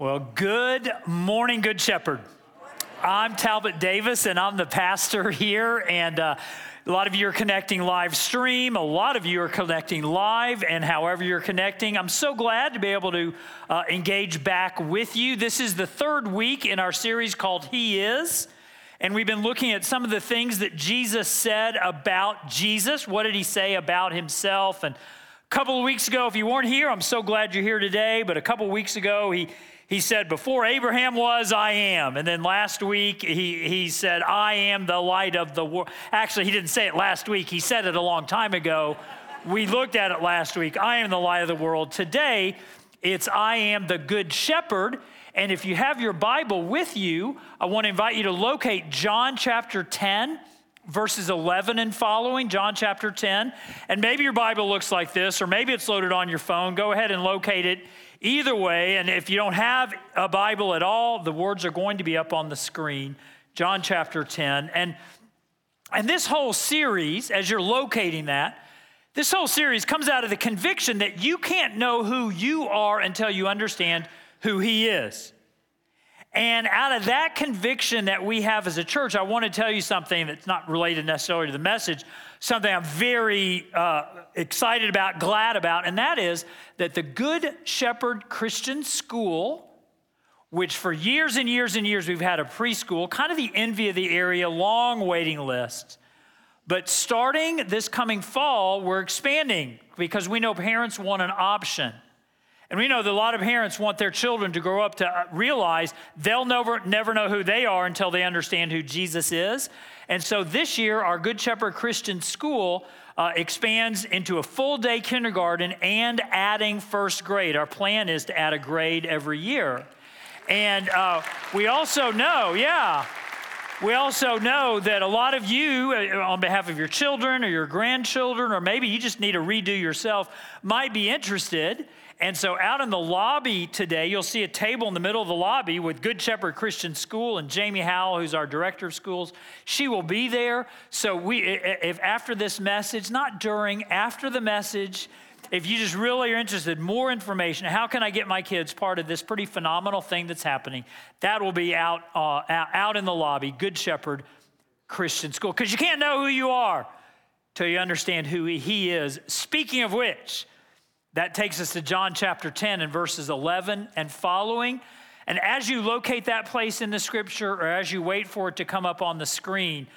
Well, good morning, Good Shepherd. I'm Talbot Davis, and I'm the pastor here. And uh, a lot of you are connecting live stream. A lot of you are connecting live, and however you're connecting, I'm so glad to be able to uh, engage back with you. This is the third week in our series called He Is. And we've been looking at some of the things that Jesus said about Jesus. What did he say about himself? And a couple of weeks ago, if you weren't here, I'm so glad you're here today. But a couple of weeks ago, he he said, Before Abraham was, I am. And then last week, he, he said, I am the light of the world. Actually, he didn't say it last week, he said it a long time ago. We looked at it last week. I am the light of the world. Today, it's I am the good shepherd. And if you have your Bible with you, I want to invite you to locate John chapter 10 verses 11 and following, John chapter 10. And maybe your Bible looks like this, or maybe it's loaded on your phone. Go ahead and locate it Either way, and if you don't have a Bible at all, the words are going to be up on the screen. John chapter 10. And, and this whole series, as you're locating that, this whole series comes out of the conviction that you can't know who you are until you understand who He is. And out of that conviction that we have as a church, I want to tell you something that's not related necessarily to the message, something I'm very uh, excited about, glad about, and that is that the Good Shepherd Christian School, which for years and years and years we've had a preschool, kind of the envy of the area, long waiting lists. But starting this coming fall, we're expanding because we know parents want an option. And we know that a lot of parents want their children to grow up to uh, realize they'll never, never know who they are until they understand who Jesus is. And so this year, our Good Shepherd Christian School uh, expands into a full day kindergarten and adding first grade. Our plan is to add a grade every year. And uh, we also know, yeah, we also know that a lot of you, uh, on behalf of your children or your grandchildren, or maybe you just need to redo yourself, might be interested and so, out in the lobby today, you'll see a table in the middle of the lobby with Good Shepherd Christian School and Jamie Howell, who's our director of schools. She will be there. So, we, if after this message, not during, after the message, if you just really are interested, more information, how can I get my kids part of this pretty phenomenal thing that's happening? That will be out, uh, out in the lobby, Good Shepherd Christian School. Because you can't know who you are till you understand who He is. Speaking of which, that takes us to John chapter 10 and verses 11 and following. And as you locate that place in the scripture or as you wait for it to come up on the screen,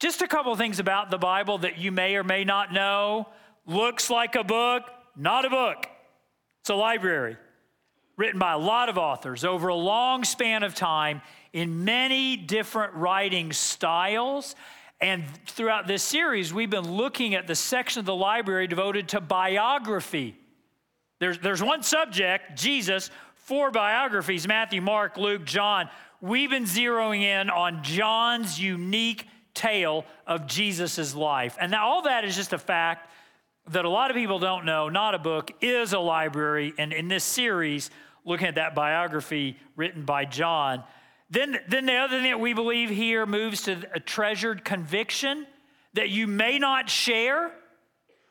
just a couple things about the Bible that you may or may not know. Looks like a book, not a book. It's a library written by a lot of authors over a long span of time in many different writing styles. And throughout this series, we've been looking at the section of the library devoted to biography there's, there's one subject, Jesus, four biographies Matthew, Mark, Luke, John. We've been zeroing in on John's unique tale of Jesus' life. And now all that is just a fact that a lot of people don't know, not a book, is a library. And in this series, looking at that biography written by John, then, then the other thing that we believe here moves to a treasured conviction that you may not share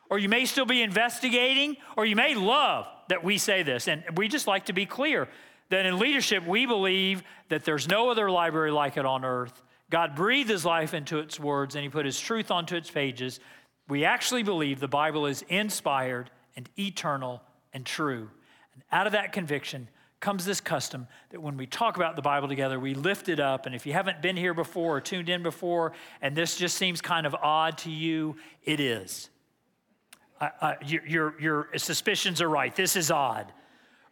or you may still be investigating, or you may love that we say this. And we just like to be clear that in leadership, we believe that there's no other library like it on earth. God breathed his life into its words and he put his truth onto its pages. We actually believe the Bible is inspired and eternal and true. And out of that conviction comes this custom that when we talk about the Bible together, we lift it up. And if you haven't been here before or tuned in before, and this just seems kind of odd to you, it is uh, your, your, your suspicions are right. This is odd.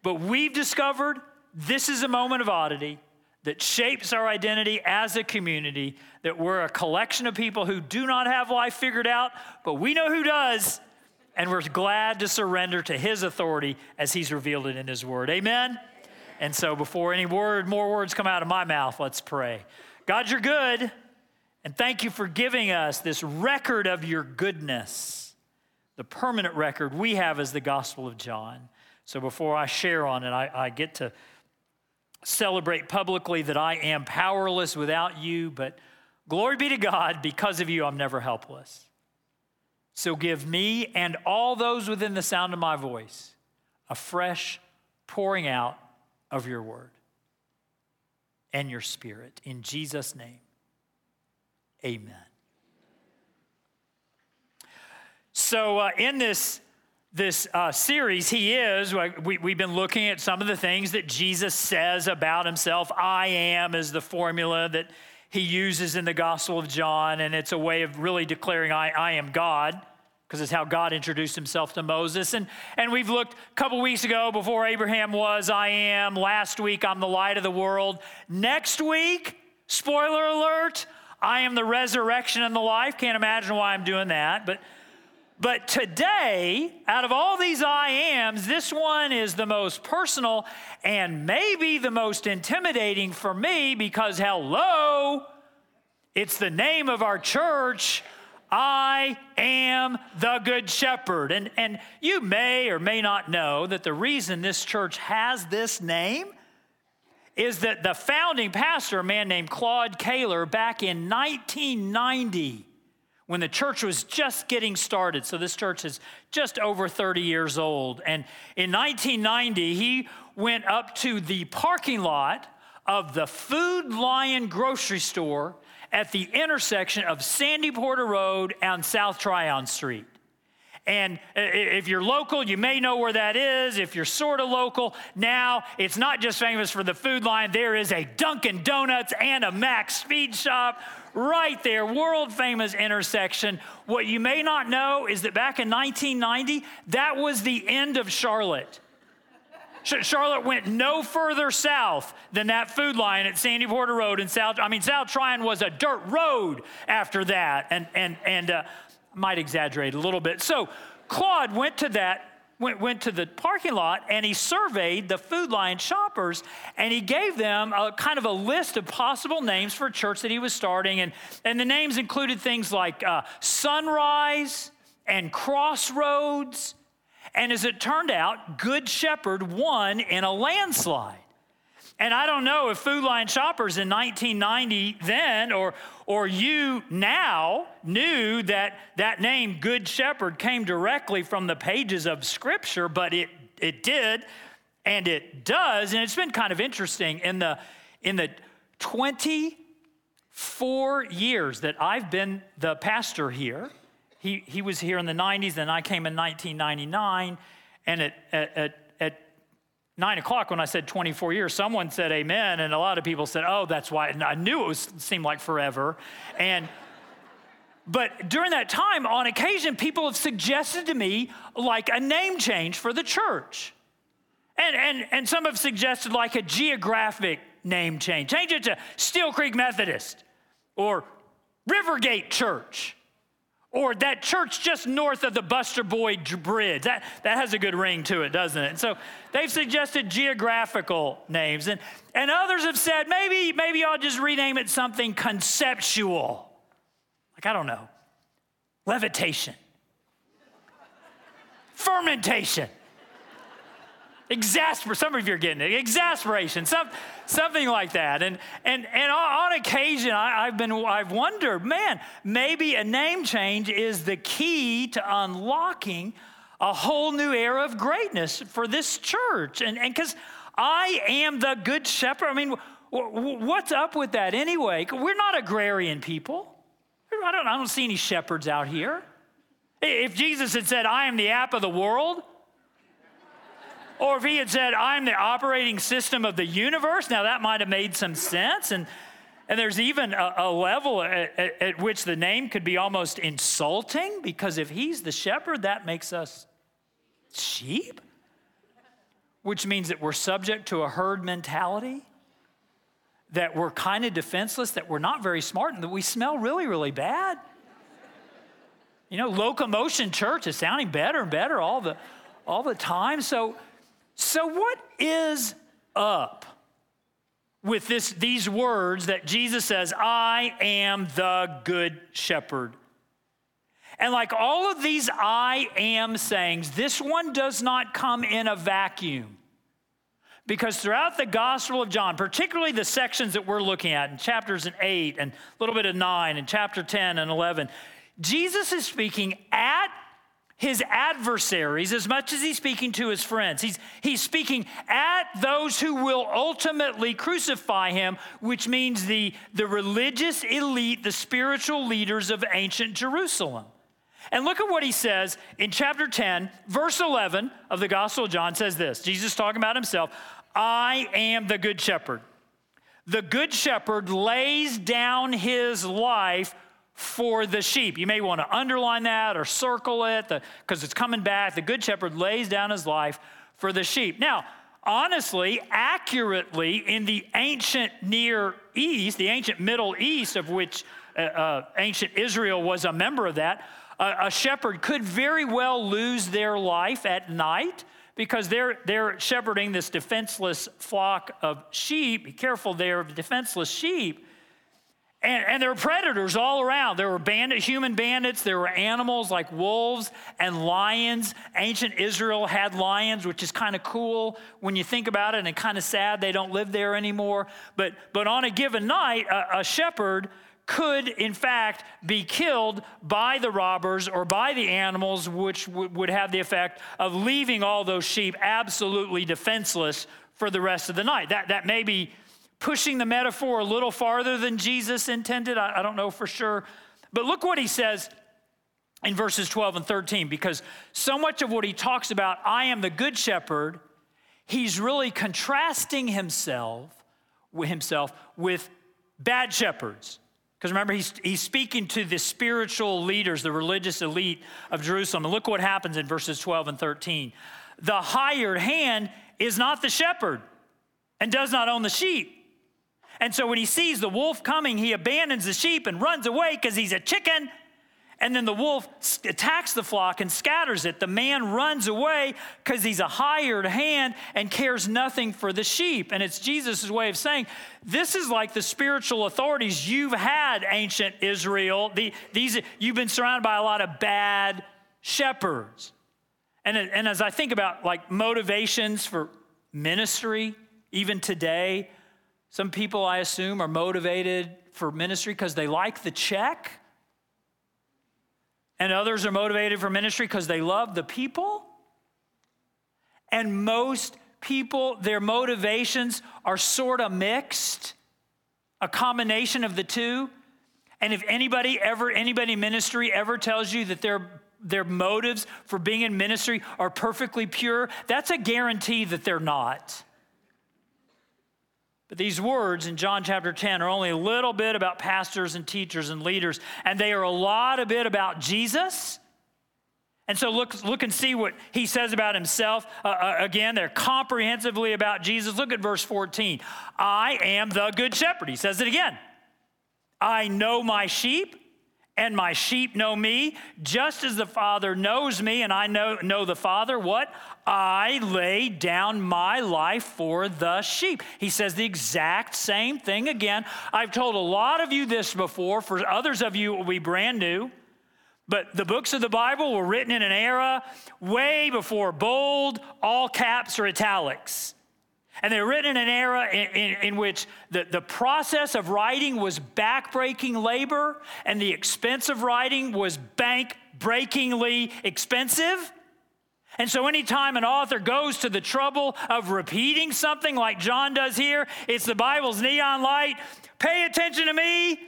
But we've discovered this is a moment of oddity that shapes our identity as a community, that we're a collection of people who do not have life figured out, but we know who does. And we're glad to surrender to his authority as he's revealed it in his word. Amen? And so before any word, more words come out of my mouth, let's pray. God, you're good. And thank you for giving us this record of your goodness the permanent record we have is the Gospel of John. So before I share on it, I, I get to celebrate publicly that I am powerless without you, but glory be to God, because of you, I'm never helpless. So give me and all those within the sound of my voice a fresh pouring out of your word. and your spirit. In Jesus' name, amen. So, uh, in this, this uh, series, He is, we, we've been looking at some of the things that Jesus says about Himself. I am is the formula that He uses in the Gospel of John, and it's a way of really declaring, I, I am God because it's how God introduced himself to Moses. And, and we've looked a couple weeks ago before Abraham was, I am. Last week, I'm the light of the world. Next week, spoiler alert, I am the resurrection and the life. Can't imagine why I'm doing that. But, but today, out of all these I ams, this one is the most personal and maybe the most intimidating for me because, hello, it's the name of our church I am the good shepherd. And, and you may or may not know that the reason this church has this name is that the founding pastor, a man named Claude Kaler, back in 1990, when the church was just getting started, so this church is just over 30 years old. And in 1990, he went up to the parking lot of the Food Lion grocery store at the intersection of Sandy Porter Road and South Tryon Street. And if you're local, you may know where that is. If you're sort of local, now it's not just famous for the Food Lion. There is a Dunkin' Donuts and a Mac's Speed Shop right there, world famous intersection. What you may not know is that back in 1990, that was the end of Charlotte. Charlotte went no further south than that Food Lion at Sandy Porter Road in South. I mean, South Tryon was a dirt road after that, and and and uh, might exaggerate a little bit. So Claude went to that. Went, went to the parking lot and he surveyed the Food Lion shoppers and he gave them a kind of a list of possible names for a church that he was starting. And, and the names included things like uh, Sunrise and Crossroads and as it turned out, Good Shepherd won in a landslide. And I don't know if Food Lion shoppers in 1990 then or, or you now knew that that name, Good Shepherd, came directly from the pages of Scripture, but it, it did and it does. And it's been kind of interesting in the, in the 24 years that I've been the pastor here he, he was here in the 90s, and I came in 1999. And at, at, at, nine o'clock, when I said 24 years, someone said amen, and a lot of people said, oh, that's why. And I knew it was, seemed like forever. And but during that time, on occasion, people have suggested to me like a name change for the church. And, and, and some have suggested like a geographic name change. Change it to Steel Creek Methodist or Rivergate Church or that church just north of the Buster Boyd Bridge. That, that has a good ring to it, doesn't it? And so they've suggested geographical names. And, and others have said, maybe, maybe I'll just rename it something conceptual. Like, I don't know, levitation, fermentation. Exasper, some of you are getting it, exasperation, some, something like that. And, and, and on occasion, I, have been, I've wondered, man, maybe a name change is the key to unlocking a whole new era of greatness for this church. And because I am the good shepherd. I mean, what's up with that anyway? We're not agrarian people. I don't, I don't see any shepherds out here. If Jesus had said, I am the app of the world, or if he had said, I'm the operating system of the universe, now that might have made some sense. And, and there's even a, a level at, at, at which the name could be almost insulting because if he's the shepherd, that makes us sheep, which means that we're subject to a herd mentality, that we're kind of defenseless, that we're not very smart, and that we smell really, really bad. You know, locomotion church is sounding better and better all the, all the time. So, so, what is up with this, these words that Jesus says, I am the good shepherd? And like all of these I am sayings, this one does not come in a vacuum. Because throughout the Gospel of John, particularly the sections that we're looking at in chapters 8 and a little bit of 9 and chapter 10 and 11, Jesus is speaking at his adversaries as much as he's speaking to his friends. He's, he's speaking at those who will ultimately crucify him, which means the, the religious elite, the spiritual leaders of ancient Jerusalem. And look at what he says in chapter 10, verse 11 of the Gospel of John says this Jesus talking about himself I am the good shepherd. The good shepherd lays down his life for the sheep. You may want to underline that or circle it because it's coming back. The good shepherd lays down his life for the sheep. Now, honestly, accurately, in the ancient Near East, the ancient Middle East, of which uh, uh, ancient Israel was a member of that, uh, a shepherd could very well lose their life at night because they're, they're shepherding this defenseless flock of sheep. Be careful, they're defenseless sheep. And, and, there were predators all around. There were bandit, human bandits. There were animals like wolves and lions. Ancient Israel had lions, which is kind of cool when you think about it, and kind of sad they don't live there anymore. But, but on a given night, a, a shepherd could, in fact, be killed by the robbers or by the animals, which w- would have the effect of leaving all those sheep absolutely defenseless for the rest of the night. That, that may be pushing the metaphor a little farther than Jesus intended. I, I don't know for sure. But look what he says in verses 12 and 13, because so much of what he talks about, I am the good shepherd, he's really contrasting himself, with himself with bad shepherds. Because remember, he's, he's speaking to the spiritual leaders, the religious elite of Jerusalem. And look what happens in verses 12 and 13. The hired hand is not the shepherd and does not own the sheep. And so when he sees the wolf coming, he abandons the sheep and runs away because he's a chicken. And then the wolf attacks the flock and scatters it. The man runs away because he's a hired hand and cares nothing for the sheep. And it's Jesus' way of saying, this is like the spiritual authorities you've had, ancient Israel. The, these, you've been surrounded by a lot of bad shepherds. And, and as I think about like motivations for ministry, even today, some people, I assume, are motivated for ministry because they like the check. And others are motivated for ministry because they love the people. And most people, their motivations are sort of mixed, a combination of the two. And if anybody ever, anybody in ministry ever tells you that their, their motives for being in ministry are perfectly pure, that's a guarantee that they're not. But these words in John chapter 10 are only a little bit about pastors and teachers and leaders, and they are a lot a bit about Jesus. And so look, look and see what he says about himself. Uh, uh, again, they're comprehensively about Jesus. Look at verse 14. I am the good shepherd. He says it again. I know my sheep, and my sheep know me, just as the Father knows me, and I know, know the Father. What? I lay down my life for the sheep. He says the exact same thing again. I've told a lot of you this before, for others of you, it will be brand new. But the books of the Bible were written in an era way before bold, all caps, or italics. And they're written in an era in, in, in, which the, the process of writing was backbreaking labor and the expense of writing was bank breakingly expensive. And so, anytime an author goes to the trouble of repeating something like John does here, it's the Bible's neon light. Pay attention to me.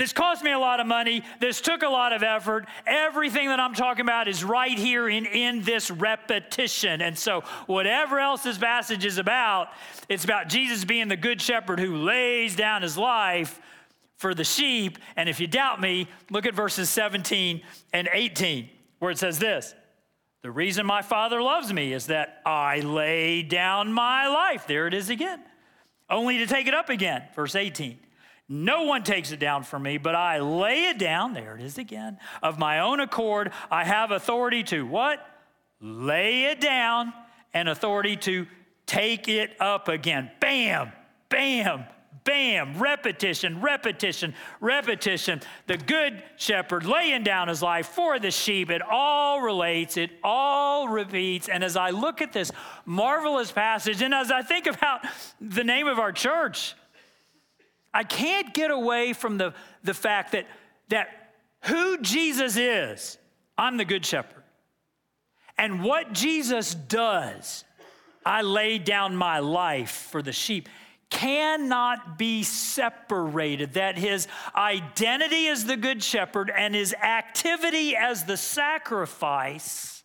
This cost me a lot of money. This took a lot of effort. Everything that I'm talking about is right here in, in this repetition. And so, whatever else this passage is about, it's about Jesus being the good shepherd who lays down his life for the sheep. And if you doubt me, look at verses 17 and 18, where it says this The reason my Father loves me is that I lay down my life. There it is again, only to take it up again. Verse 18. No one takes it down from me, but I lay it down. There it is again. Of my own accord, I have authority to what? Lay it down and authority to take it up again. Bam, bam, bam, repetition, repetition, repetition. The good shepherd laying down his life for the sheep. It all relates, it all repeats. And as I look at this marvelous passage, and as I think about the name of our church, I can't get away from the, the fact that, that who Jesus is, I'm the good shepherd. And what Jesus does, I lay down my life for the sheep, cannot be separated. That his identity as the good shepherd and his activity as the sacrifice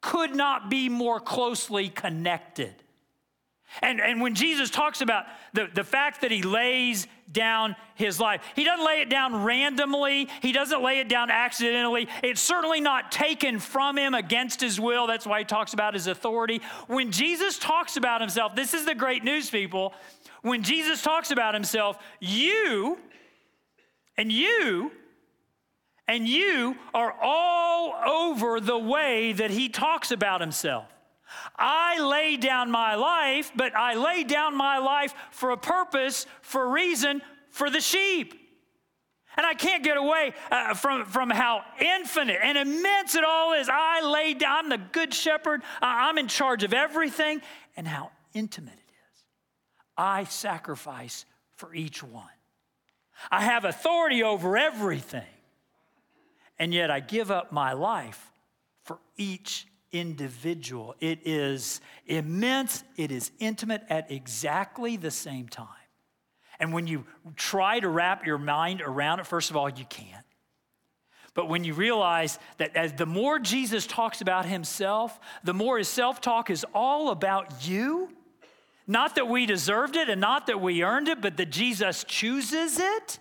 could not be more closely connected. And, and when Jesus talks about the, the fact that he lays down his life, he doesn't lay it down randomly, he doesn't lay it down accidentally. It's certainly not taken from him against his will. That's why he talks about his authority. When Jesus talks about himself, this is the great news, people. When Jesus talks about himself, you and you and you are all over the way that he talks about himself. I lay down my life, but I lay down my life for a purpose, for a reason, for the sheep. And I can't get away uh, from, from how infinite and immense it all is. I lay down, I'm the good shepherd, I'm in charge of everything, and how intimate it is. I sacrifice for each one. I have authority over everything, and yet I give up my life for each individual. It is immense, it is intimate at exactly the same time. And when you try to wrap your mind around it, first of all, you can't. But when you realize that as the more Jesus talks about himself, the more his self talk is all about you, not that we deserved it and not that we earned it, but that Jesus chooses it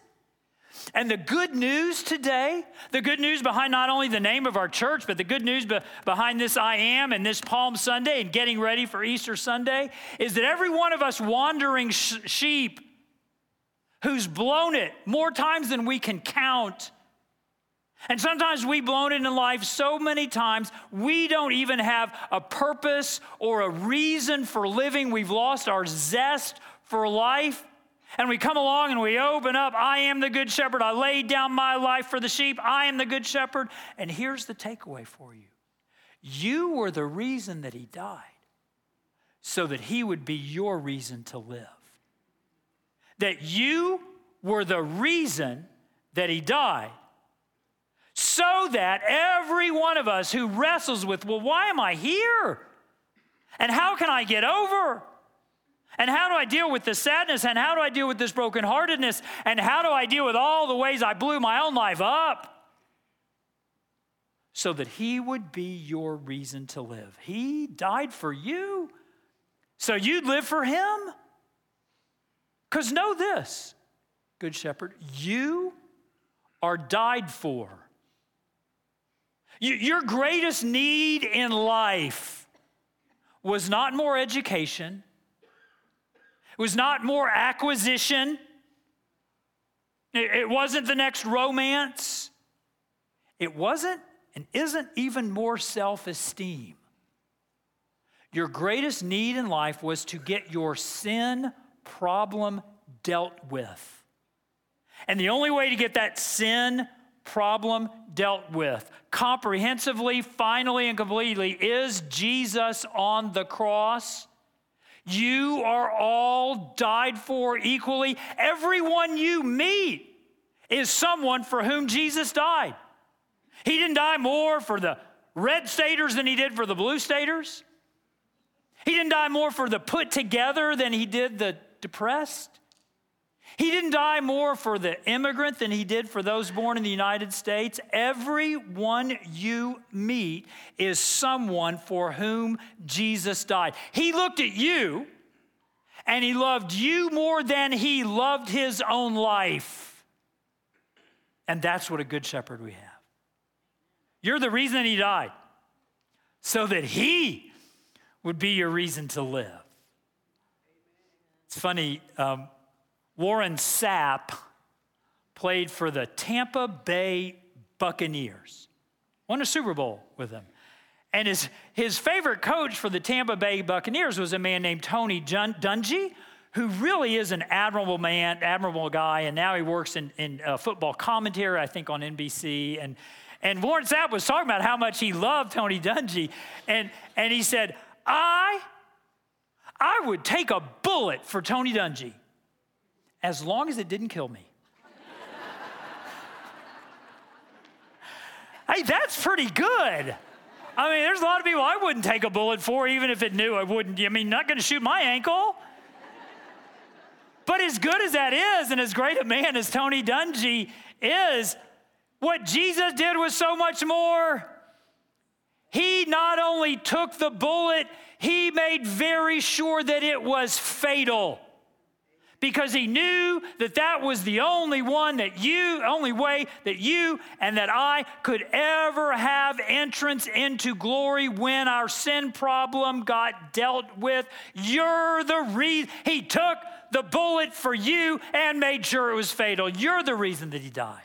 and the good news today, the good news behind not only the name of our church, but the good news be- behind this I am and this Palm Sunday and getting ready for Easter Sunday is that every one of us wandering sh- sheep who's blown it more times than we can count. And sometimes we've blown it in life so many times, we don't even have a purpose or a reason for living. We've lost our zest for life. And we come along and we open up, I am the good shepherd. I laid down my life for the sheep. I am the good shepherd. And here's the takeaway for you you were the reason that he died, so that he would be your reason to live. That you were the reason that he died, so that every one of us who wrestles with, well, why am I here? And how can I get over? And how do I deal with this sadness? And how do I deal with this brokenheartedness? And how do I deal with all the ways I blew my own life up? So that He would be your reason to live. He died for you, so you'd live for Him. Because know this, Good Shepherd, you are died for. your greatest need in life was not more education it was not more acquisition. It wasn't the next romance. It wasn't and isn't even more self esteem. Your greatest need in life was to get your sin problem dealt with. And the only way to get that sin problem dealt with comprehensively, finally, and completely is Jesus on the cross you are all died for equally. Everyone you meet is someone for whom Jesus died. He didn't die more for the red staters than he did for the blue staters. He didn't die more for the put together than he did the depressed. He didn't die more for the immigrant than he did for those born in the United States. Everyone you meet is someone for whom Jesus died. He looked at you and he loved you more than he loved his own life. And that's what a good shepherd we have. You're the reason he died, so that he would be your reason to live. It's funny. Um, Warren Sapp played for the Tampa Bay Buccaneers, won a Super Bowl with them. And his, his favorite coach for the Tampa Bay Buccaneers was a man named Tony Dungy, who really is an admirable man, admirable guy, and now he works in, in uh, football commentary, I think, on NBC. And, and Warren Sapp was talking about how much he loved Tony Dungy. And, and he said, I, I would take a bullet for Tony Dungy as long as it didn't kill me. hey, that's pretty good. I mean, there's a lot of people I wouldn't take a bullet for, even if it knew I wouldn't. I mean, not going to shoot my ankle. But as good as that is, and as great a man as Tony Dungy is, what Jesus did was so much more. He not only took the bullet, he made very sure that it was fatal because he knew that that was the only one that you, only way that you and that I could ever have entrance into glory when our sin problem got dealt with. You're the reason. He took the bullet for you and made sure it was fatal. You're the reason that he died,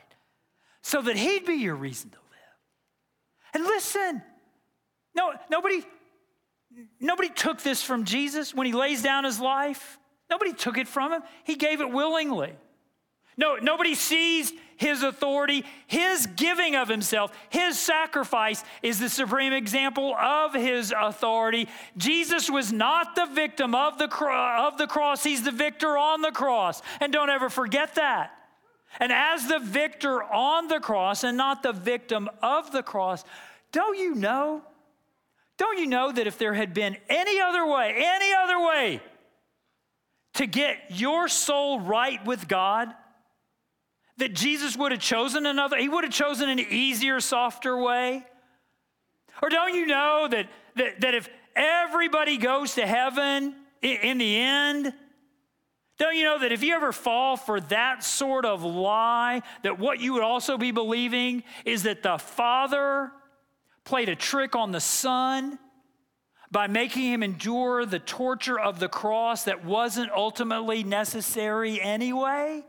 so that he'd be your reason to live. And listen, no, nobody, nobody took this from Jesus when he lays down his life. Nobody took it from him, he gave it willingly. No, nobody seized his authority. His giving of himself, his sacrifice is the supreme example of his authority. Jesus was not the victim of the, of the cross, he's the victor on the cross. And don't ever forget that. And as the victor on the cross and not the victim of the cross, don't you know? Don't you know that if there had been any other way, any other way, to get your soul right with God, that Jesus would have chosen another, he would have chosen an easier, softer way? Or don't you know that, that, that if everybody goes to heaven in the end, don't you know that if you ever fall for that sort of lie, that what you would also be believing is that the Father played a trick on the Son by making him endure the torture of the cross that wasn't ultimately necessary anyway?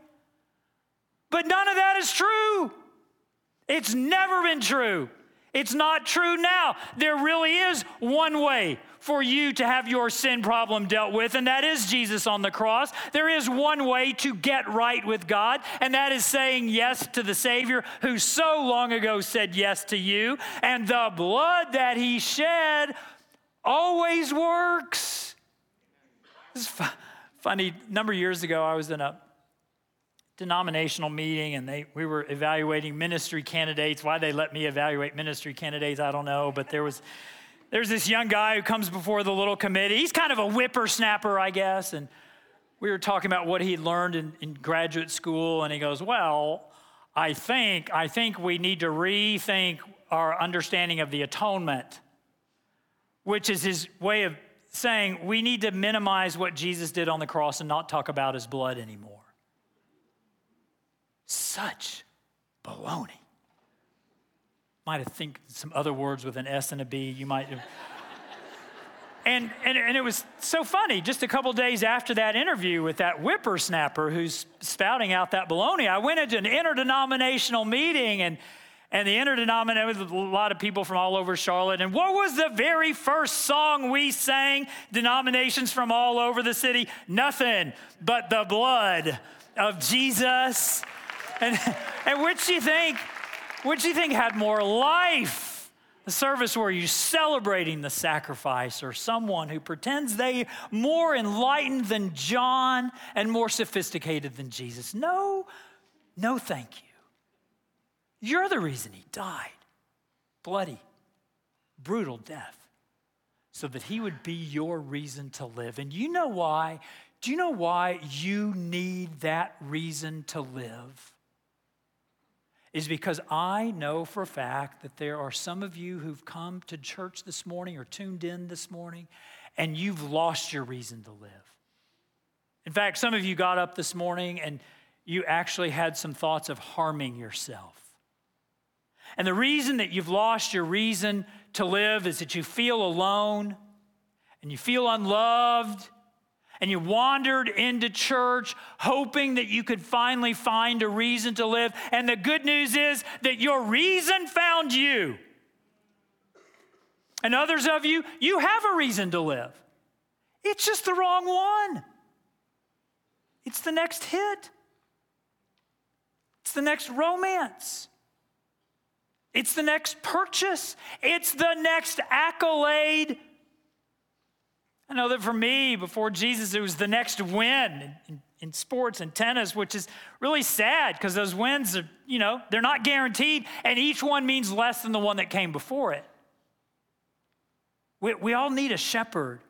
But none of that is true. It's never been true. It's not true now. There really is one way for you to have your sin problem dealt with, and that is Jesus on the cross. There is one way to get right with God, and that is saying yes to the Savior who so long ago said yes to you. And the blood that He shed always works. It's funny. A number of years ago, I was in a denominational meeting and they, we were evaluating ministry candidates. Why they let me evaluate ministry candidates, I don't know. But there was there's this young guy who comes before the little committee. He's kind of a whippersnapper, I guess. And we were talking about what he'd learned in, in graduate school, and he goes, Well, I think, I think we need to rethink our understanding of the atonement which is his way of saying we need to minimize what Jesus did on the cross and not talk about his blood anymore. Such baloney. Might have think some other words with an S and a B. You might have. and, and, and it was so funny. Just a couple days after that interview with that whippersnapper who's spouting out that baloney, I went into an interdenominational meeting and and the interdenominational with a lot of people from all over Charlotte. And what was the very first song we sang? Denominations from all over the city. Nothing but the blood of Jesus. And, and which do you think? Which do you think had more life? The service where you're celebrating the sacrifice, or someone who pretends they more enlightened than John and more sophisticated than Jesus. No, no, thank you. You're the reason he died. Bloody, brutal death. So that he would be your reason to live. And you know why? Do you know why you need that reason to live? Is because I know for a fact that there are some of you who've come to church this morning or tuned in this morning and you've lost your reason to live. In fact, some of you got up this morning and you actually had some thoughts of harming yourself. And the reason that you've lost your reason to live is that you feel alone and you feel unloved and you wandered into church hoping that you could finally find a reason to live. And the good news is that your reason found you. And others of you, you have a reason to live. It's just the wrong one. It's the next hit, it's the next romance. It's the next purchase, it's the next accolade. I know that for me, before Jesus, it was the next win in, in sports and tennis, which is really sad because those wins are, you know, they're not guaranteed, and each one means less than the one that came before it. We, we all need a shepherd.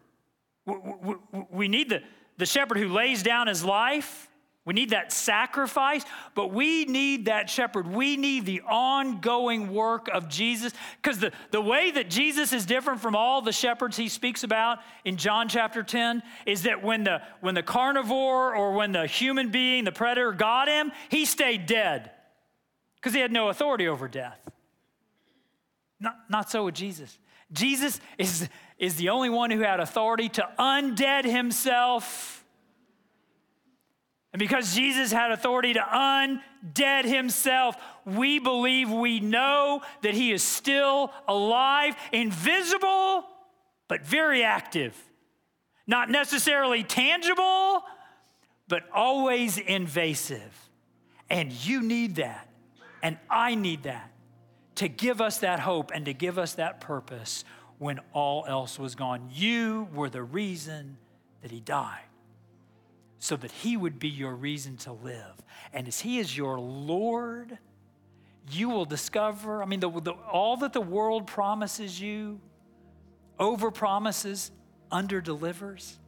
We, we, we need the, the shepherd who lays down his life. We need that sacrifice, but we need that shepherd. We need the ongoing work of Jesus. Because the, the way that Jesus is different from all the shepherds he speaks about in John chapter 10 is that when the, when the carnivore or when the human being, the predator, got him, he stayed dead because he had no authority over death. Not, not so with Jesus. Jesus is, is the only one who had authority to undead himself and because Jesus had authority to undead himself, we believe we know that he is still alive, invisible, but very active. Not necessarily tangible, but always invasive. And you need that, and I need that to give us that hope and to give us that purpose when all else was gone. You were the reason that he died so that He would be your reason to live. And as He is your Lord, you will discover, I mean, the, the, all that the world promises you, over promises, under delivers.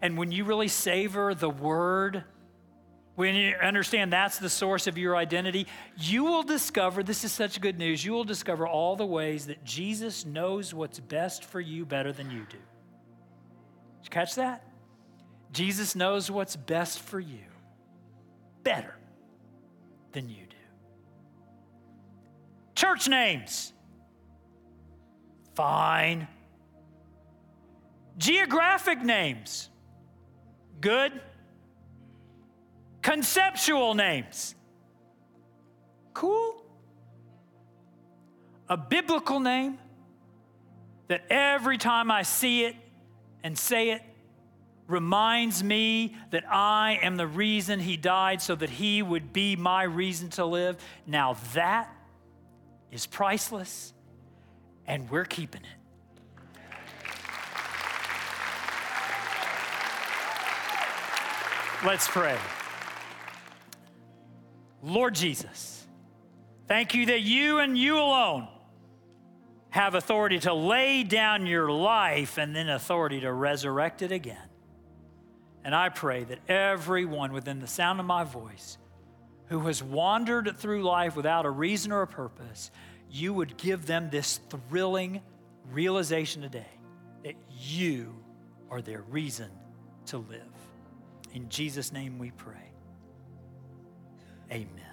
And when you really savor the Word, when you understand that's the source of your identity, you will discover this is such good news. You will discover all the ways that Jesus knows what's best for you better than you do. Did you catch that? Jesus knows what's best for you better than you do. Church names. Fine. Geographic names. Good. Conceptual names. Cool. A biblical name that every time I see it and say it, reminds me that I am the reason he died so that he would be my reason to live. Now that is priceless, and we're keeping it. Let's pray. Lord Jesus, thank you that you and you alone have authority to lay down your life and then authority to resurrect it again. And I pray that everyone within the sound of my voice who has wandered through life without a reason or a purpose, you would give them this thrilling realization today that you are their reason to live. In Jesus' name we pray. Amen.